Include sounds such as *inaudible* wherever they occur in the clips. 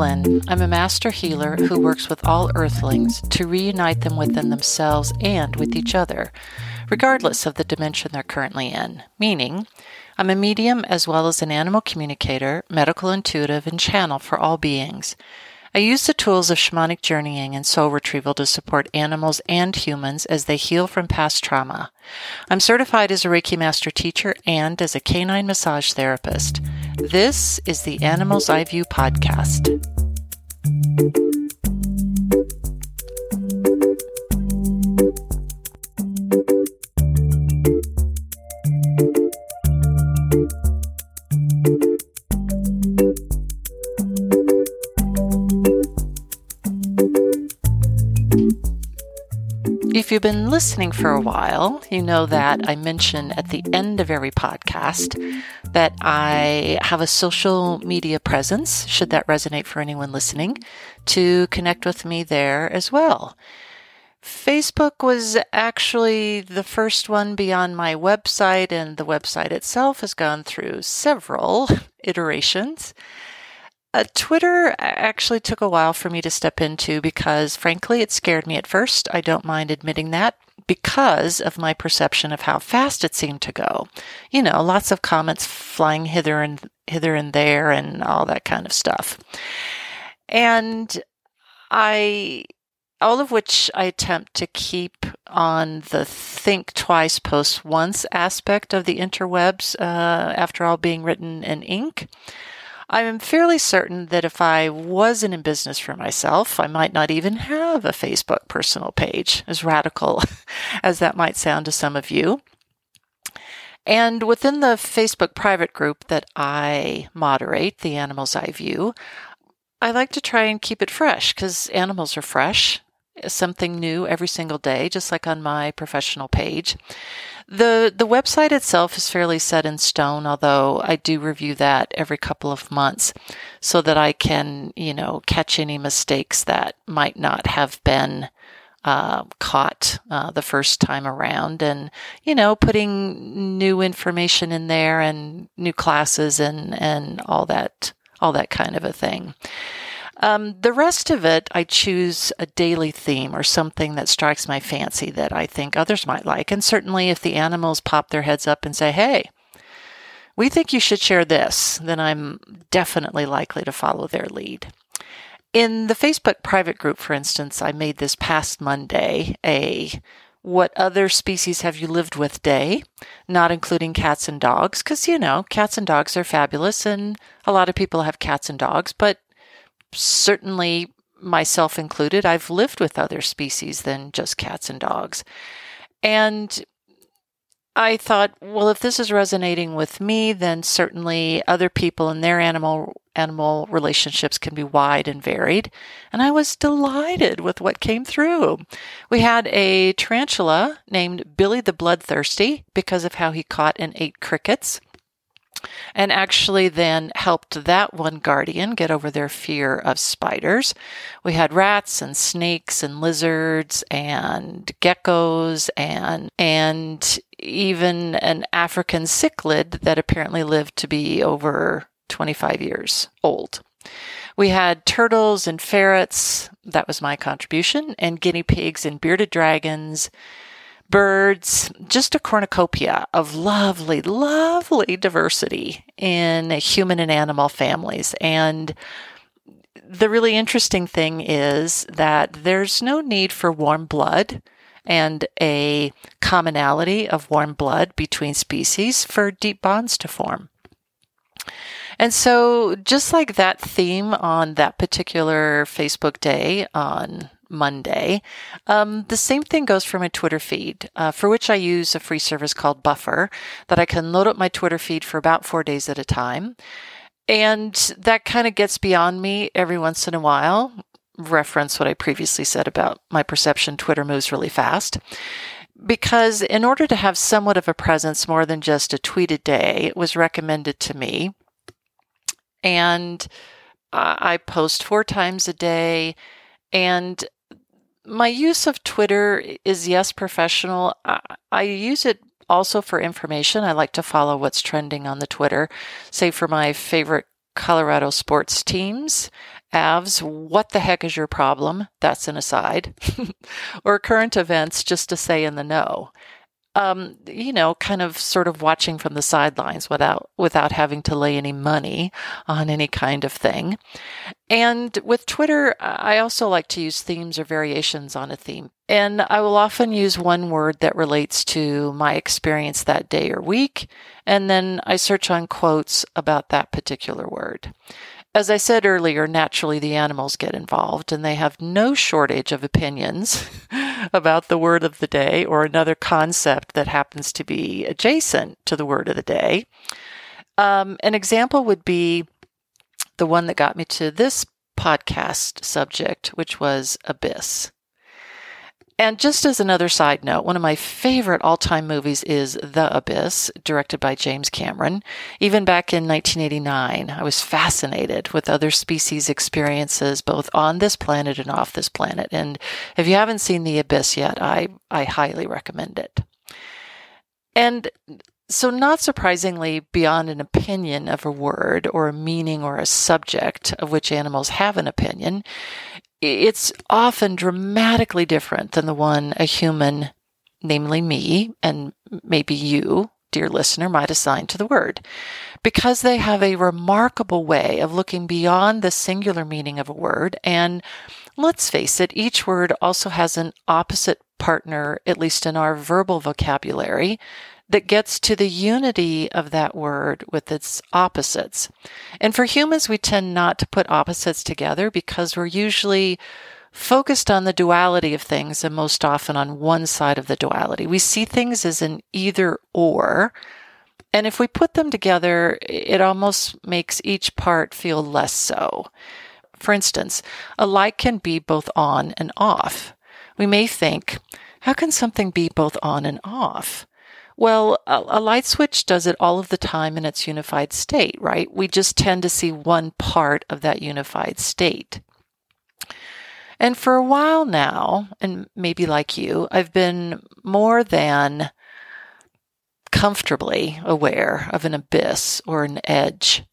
I'm Flynn. I'm a master healer who works with all earthlings to reunite them within themselves and with each other, regardless of the dimension they're currently in. Meaning, I'm a medium as well as an animal communicator, medical intuitive, and channel for all beings. I use the tools of shamanic journeying and soul retrieval to support animals and humans as they heal from past trauma. I'm certified as a Reiki Master teacher and as a canine massage therapist. This is the Animals Eye View podcast. If you've been listening for a while, you know that I mention at the end of every podcast that I have a social media presence, should that resonate for anyone listening, to connect with me there as well. Facebook was actually the first one beyond my website, and the website itself has gone through several *laughs* iterations. Uh, Twitter actually took a while for me to step into because, frankly, it scared me at first. I don't mind admitting that because of my perception of how fast it seemed to go. You know, lots of comments flying hither and hither and there, and all that kind of stuff. And I, all of which I attempt to keep on the think twice, post once aspect of the interwebs. Uh, after all, being written in ink. I'm fairly certain that if I wasn't in business for myself, I might not even have a Facebook personal page, as radical *laughs* as that might sound to some of you. And within the Facebook private group that I moderate, The Animals Eye View, I like to try and keep it fresh because animals are fresh, something new every single day, just like on my professional page. The the website itself is fairly set in stone, although I do review that every couple of months so that I can, you know, catch any mistakes that might not have been uh, caught uh, the first time around. And you know putting new information in there and new classes and and all that all that kind of a thing um, the rest of it, I choose a daily theme or something that strikes my fancy that I think others might like. And certainly, if the animals pop their heads up and say, hey, we think you should share this, then I'm definitely likely to follow their lead. In the Facebook private group, for instance, I made this past Monday a what other species have you lived with day, not including cats and dogs, because, you know, cats and dogs are fabulous and a lot of people have cats and dogs, but certainly myself included, I've lived with other species than just cats and dogs. And I thought, well, if this is resonating with me, then certainly other people and their animal animal relationships can be wide and varied. And I was delighted with what came through. We had a tarantula named Billy the Bloodthirsty because of how he caught and ate crickets and actually then helped that one guardian get over their fear of spiders. We had rats and snakes and lizards and geckos and and even an African cichlid that apparently lived to be over 25 years old. We had turtles and ferrets, that was my contribution, and guinea pigs and bearded dragons birds, just a cornucopia of lovely, lovely diversity in human and animal families. And the really interesting thing is that there's no need for warm blood and a commonality of warm blood between species for deep bonds to form. And so, just like that theme on that particular Facebook day on Monday. Um, the same thing goes for my Twitter feed, uh, for which I use a free service called Buffer that I can load up my Twitter feed for about four days at a time. And that kind of gets beyond me every once in a while. Reference what I previously said about my perception Twitter moves really fast. Because in order to have somewhat of a presence more than just a tweet a day, it was recommended to me. And uh, I post four times a day. And my use of Twitter is yes, professional. I, I, use it also for information. I like to follow what's trending on the Twitter, say for my favorite Colorado sports teams, AVs, what the heck is your problem? That's an aside. *laughs* or current events, just to say in the know um, you know, kind of sort of watching from the sidelines without without having to lay any money on any kind of thing. And with Twitter, I also like to use themes or variations on a theme. And I will often use one word that relates to my experience that day or week, and then I search on quotes about that particular word. As I said earlier, naturally the animals get involved and they have no shortage of opinions *laughs* about the word of the day or another concept that happens to be adjacent to the word of the day. Um, an example would be the one that got me to this podcast subject, which was abyss. And just as another side note, one of my favorite all time movies is The Abyss, directed by James Cameron. Even back in 1989, I was fascinated with other species' experiences, both on this planet and off this planet. And if you haven't seen The Abyss yet, I, I highly recommend it. And so, not surprisingly, beyond an opinion of a word or a meaning or a subject of which animals have an opinion, it's often dramatically different than the one a human, namely me, and maybe you, dear listener, might assign to the word, because they have a remarkable way of looking beyond the singular meaning of a word. And let's face it, each word also has an opposite partner, at least in our verbal vocabulary, that gets to the unity of that word with its opposites. And for humans, we tend not to put opposites together because we're usually focused on the duality of things and most often on one side of the duality. We see things as an either or. And if we put them together, it almost makes each part feel less so. For instance, a light can be both on and off. We may think, how can something be both on and off? Well, a, a, light switch does it all of the time in its unified state, right? We just tend to see one part of that unified state. And for a while now, and maybe like you, I've been more than comfortably aware of an abyss or an edge,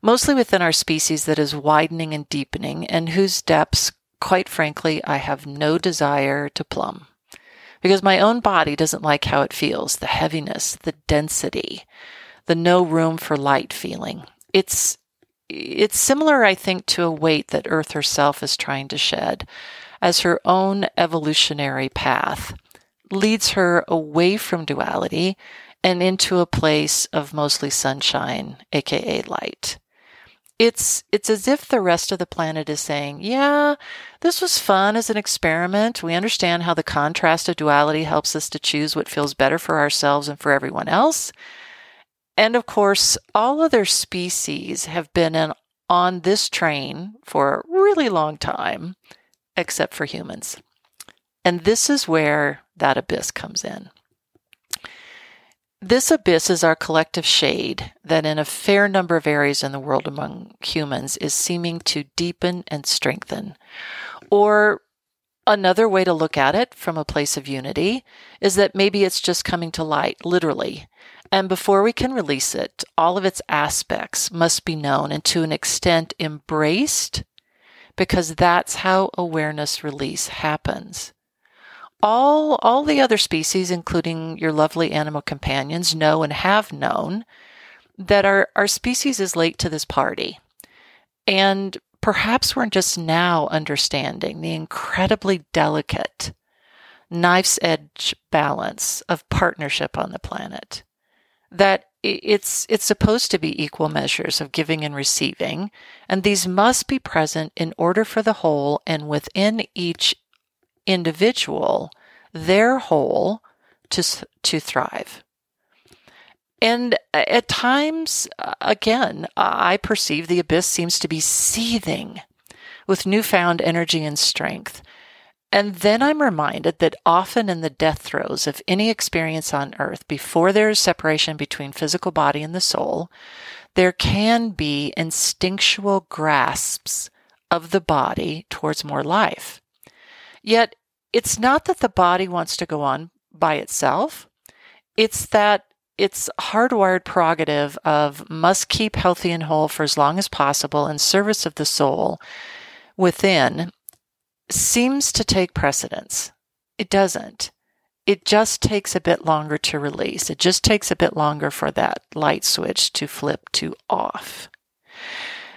mostly within our species that is widening and deepening, and whose depths, quite frankly, I have no desire to plumb because my own body doesn't like how it feels the heaviness, the density, the no room for light feeling. It's it's similar, I think, to a weight that Earth herself is trying to shed as her own evolutionary path leads her away from duality and into a place of mostly sunshine, aka light it's it's as if the rest of the planet is saying, "Yeah, this was fun as an experiment. We understand how the contrast of duality helps us to choose what feels better for ourselves and for everyone else." And of course, all other species have been in, on this train for a really long time, except for humans. And this is where that abyss comes in. This abyss is our collective shade that, in a fair number of areas in the world among humans, is seeming to deepen and strengthen. Or another way to look at it from a place of unity is that maybe it's just coming to light, literally. And before we can release it, all of its aspects must be known and to an extent embraced, because that's how awareness release happens. All all the other species including your lovely animal companions know and have known that our our species is late to this party. And perhaps we're just now understanding the incredibly delicate knife's edge balance of partnership on the planet that it's it's supposed to be equal measures of giving and receiving and these must be present in order for the whole and within each individual their whole to, to thrive. And at times, again, I perceive the abyss seems to be seething with newfound energy and strength. And then I'm reminded that often in the death throes of any experience on earth, before there is separation between physical body and the soul, there can be instinctual grasps of the body towards more life. Yet it's not that the body wants to go on by itself. It's that its hardwired prerogative of must keep healthy and whole for as long as possible in service of the soul within seems to take precedence. It doesn't. It just takes a bit longer to release. It just takes a bit longer for that light switch to flip to off.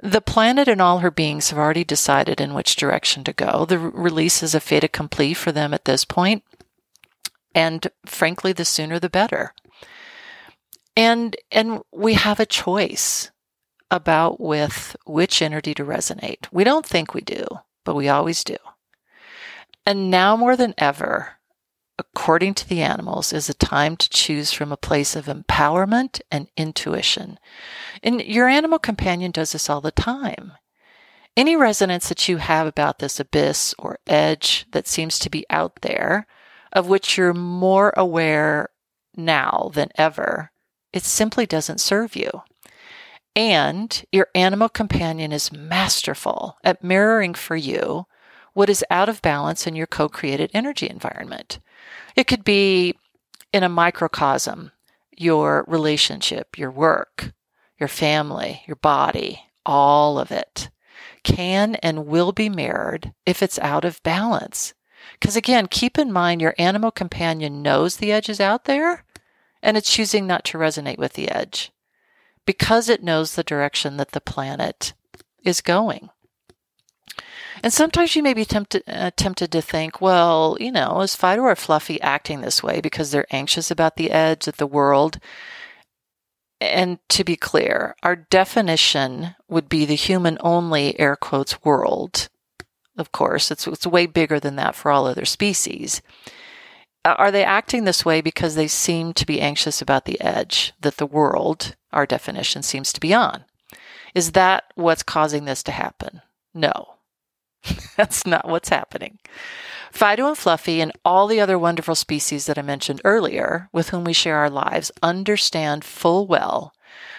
The planet and all her beings have already decided in which direction to go. The release is a fait accompli for them at this point. point, and frankly, the sooner the better. And and we have a choice about with which energy to resonate. We don't think we do, but we always do. And now more than ever, according to the animals, is a time to choose from a place of empowerment and intuition. And your animal companion does this all the time. Any resonance that you have about this abyss or edge that seems to be out there, of which you're more aware now than ever, it simply doesn't serve you. And your animal companion is masterful at mirroring for you what is out of balance in your co created energy environment. It could be in a microcosm, your relationship, your work, your family, your body, all of it can and will be mirrored if it's out of balance. Because again, keep in mind your animal companion knows the edge is out there and it's choosing not to resonate with the edge because it knows the direction that the planet is going. And sometimes you may be tempted, uh, tempted to think, well, you know, is Fido or Fluffy acting this way because they're anxious about the edge of the world? And to be clear, our definition would be the human only, air quotes, world. Of course, it's, it's way bigger than that for all other species. Are they acting this way because they seem to be anxious about the edge that the world, our definition, seems to be on? Is that what's causing this to happen? No. *laughs* That's not what's happening. Fido and Fluffy and all the other wonderful species that I mentioned earlier, with whom we share our lives, understand full well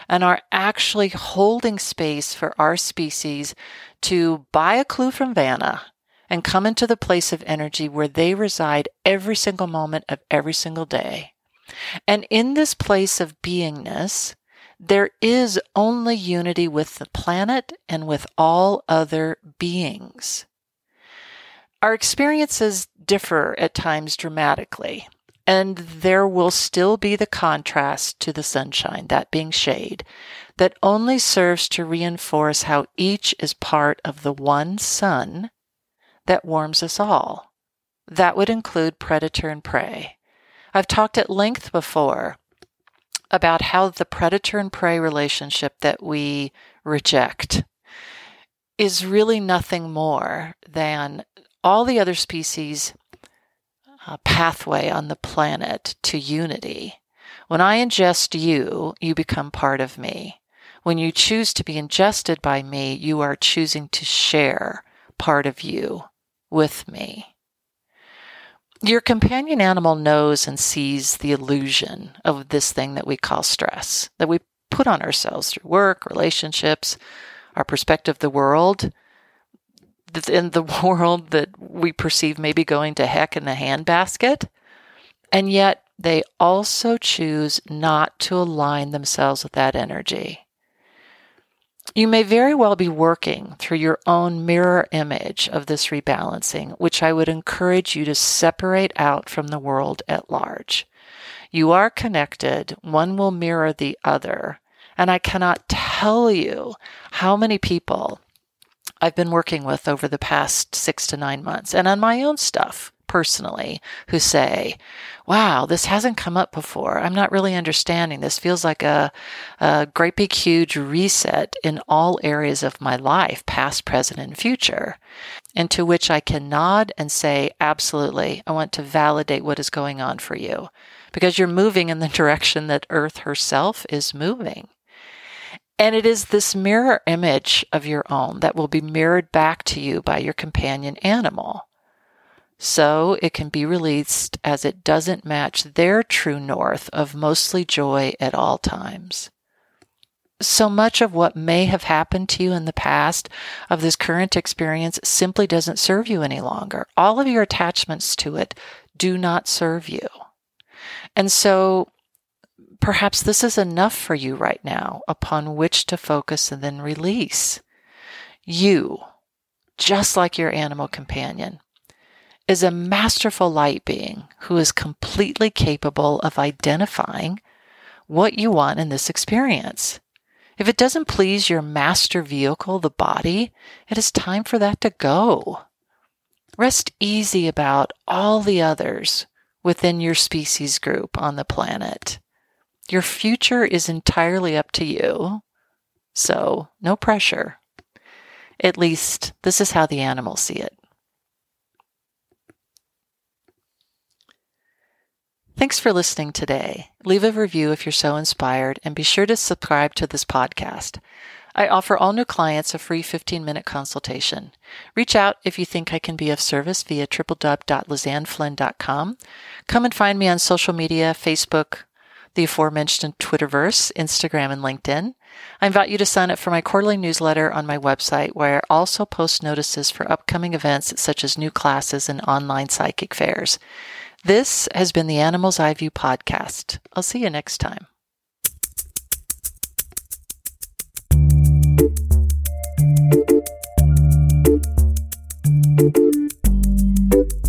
and are actually holding space for our species to buy a clue from Vanna and come into the place of energy where they reside every single moment of every single day. And in this place of beingness, there is only unity with the planet and with all other beings. Our experiences differ at times dramatically, and there will still be the contrast to the sunshine, that being shade, that only serves to reinforce how each is part of the one sun that warms us all. That would include predator and prey. I've talked at length before about how the predator and prey relationship that we reject is really nothing more than all the other species' uh, pathway on the planet to unity. When I ingest you, you become part of me. When you choose to be ingested by me, you are choosing to share part of you with me. Your companion animal knows and sees the illusion of this thing that we call stress, that we put on ourselves through work, relationships, our perspective of the world, in the *laughs* world that we perceive maybe going to heck in the handbasket. And yet they also choose not to align themselves with that energy. You may very well be working through your own mirror image of this rebalancing, which I would encourage you to separate out from the world at large. You are connected, one will mirror the other. And I cannot tell you how many people I've been working with over the past six to nine months and on my own stuff personally who say, wow, this hasn't come up before. I'm not really understanding. This feels like a, a great big huge reset in all areas of my life, past, present, and future. And to which I can nod and say, absolutely, I want to validate what is going on for you because you're moving in the *laughs* direction that Earth herself is moving. And it is this mirror image of your own that will be mirrored back to you by your companion animal so it can be released as it doesn't match their true north of mostly joy at all times. So much of what may have happened to you in the past of this current experience simply doesn't serve you any longer. All of your attachments to it do not serve you. And so Perhaps this is enough for you right now upon which to focus and then release. You, just like your animal companion, is a masterful light being who is completely capable of identifying what you want in this experience. If it doesn't please your master vehicle, the body, it is time for that to go. Rest easy about all the others within your species group on the planet. Your future is entirely up to you, so no pressure. At least, this is how the animals see it. Thanks for listening today. Leave a review if you're so inspired, and be sure to subscribe to this podcast. I offer all new clients a free 15 minute consultation. Reach out if you think I can be of service via www.lizanneflynn.com. Come and find me on social media Facebook, the aforementioned Twitterverse, Instagram, and LinkedIn. I invite you to sign up for my quarterly newsletter on my website, where I also post notices for upcoming events such as new classes and online psychic fairs. This has been the Animal's Eye View podcast. I'll see you next time. Thank you.